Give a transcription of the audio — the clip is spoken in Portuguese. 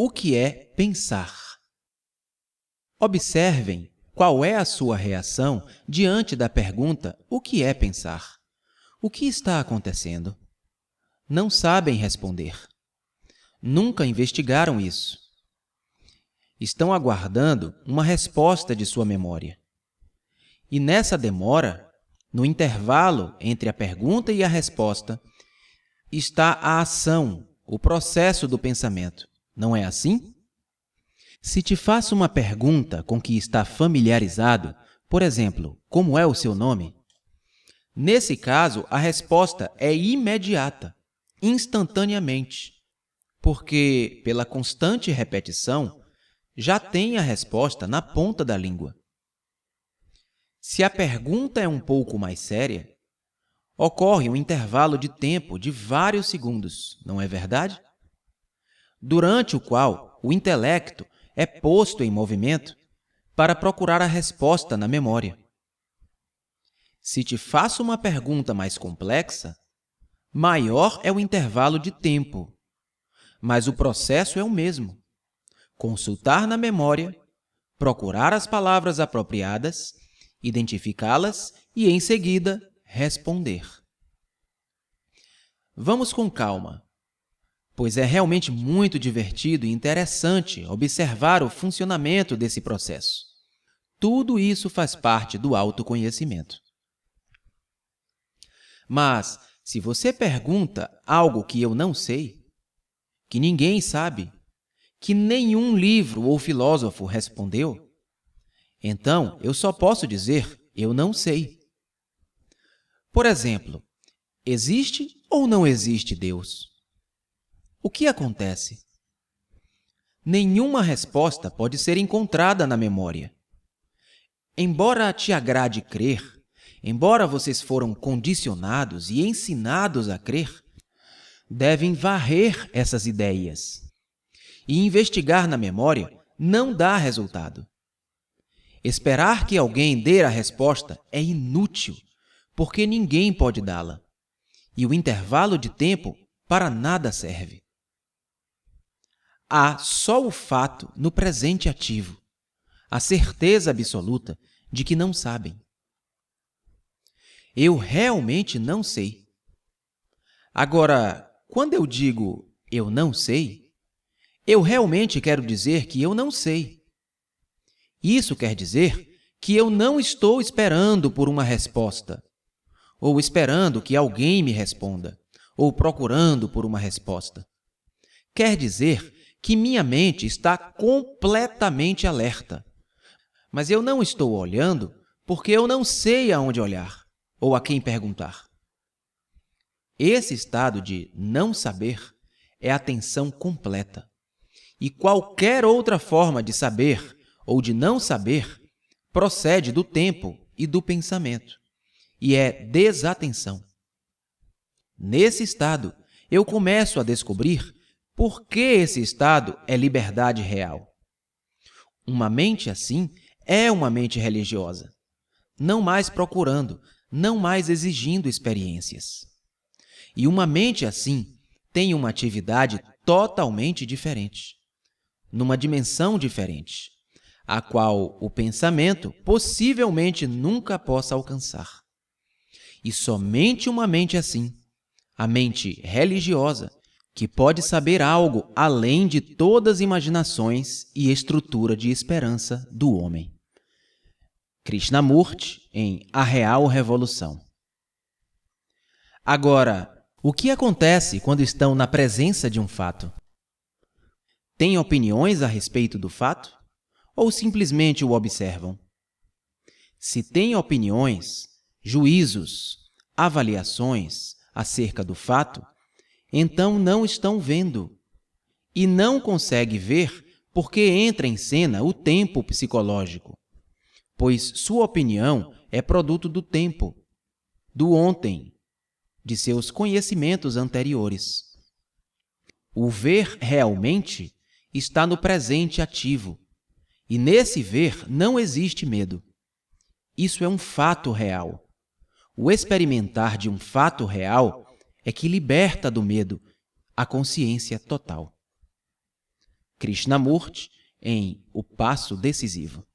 o que é pensar. Observem qual é a sua reação diante da pergunta: o que é pensar? O que está acontecendo? Não sabem responder. Nunca investigaram isso. Estão aguardando uma resposta de sua memória. E nessa demora, no intervalo entre a pergunta e a resposta, está a ação, o processo do pensamento. Não é assim? Se te faço uma pergunta com que está familiarizado, por exemplo, como é o seu nome? Nesse caso, a resposta é imediata, instantaneamente, porque, pela constante repetição, já tem a resposta na ponta da língua. Se a pergunta é um pouco mais séria, ocorre um intervalo de tempo de vários segundos, não é verdade? Durante o qual o intelecto é posto em movimento para procurar a resposta na memória. Se te faço uma pergunta mais complexa, maior é o intervalo de tempo, mas o processo é o mesmo. Consultar na memória, procurar as palavras apropriadas, identificá-las e, em seguida, responder. Vamos com calma pois é realmente muito divertido e interessante observar o funcionamento desse processo. Tudo isso faz parte do autoconhecimento. Mas, se você pergunta algo que eu não sei, que ninguém sabe, que nenhum livro ou filósofo respondeu, então eu só posso dizer eu não sei. Por exemplo, existe ou não existe Deus? O que acontece? Nenhuma resposta pode ser encontrada na memória. Embora te agrade crer, embora vocês foram condicionados e ensinados a crer, devem varrer essas ideias. E investigar na memória não dá resultado. Esperar que alguém dê a resposta é inútil, porque ninguém pode dá-la. E o intervalo de tempo para nada serve há só o fato no presente ativo, a certeza absoluta de que não sabem. Eu realmente não sei. Agora, quando eu digo eu não sei, eu realmente quero dizer que eu não sei. Isso quer dizer que eu não estou esperando por uma resposta, ou esperando que alguém me responda, ou procurando por uma resposta. Quer dizer que minha mente está completamente alerta. Mas eu não estou olhando porque eu não sei aonde olhar ou a quem perguntar. Esse estado de não saber é atenção completa. E qualquer outra forma de saber ou de não saber procede do tempo e do pensamento, e é desatenção. Nesse estado, eu começo a descobrir por que esse estado é liberdade real? Uma mente assim é uma mente religiosa, não mais procurando, não mais exigindo experiências. E uma mente assim tem uma atividade totalmente diferente, numa dimensão diferente, a qual o pensamento possivelmente nunca possa alcançar. E somente uma mente assim, a mente religiosa, que pode saber algo além de todas as imaginações e estrutura de esperança do homem. Krishnamurti, em A Real Revolução. Agora, o que acontece quando estão na presença de um fato? Têm opiniões a respeito do fato ou simplesmente o observam? Se têm opiniões, juízos, avaliações acerca do fato, então não estão vendo. E não consegue ver porque entra em cena o tempo psicológico, pois sua opinião é produto do tempo, do ontem, de seus conhecimentos anteriores. O ver realmente está no presente ativo, e nesse ver não existe medo. Isso é um fato real. O experimentar de um fato real é que liberta do medo a consciência total. Krishnamurti em O Passo Decisivo.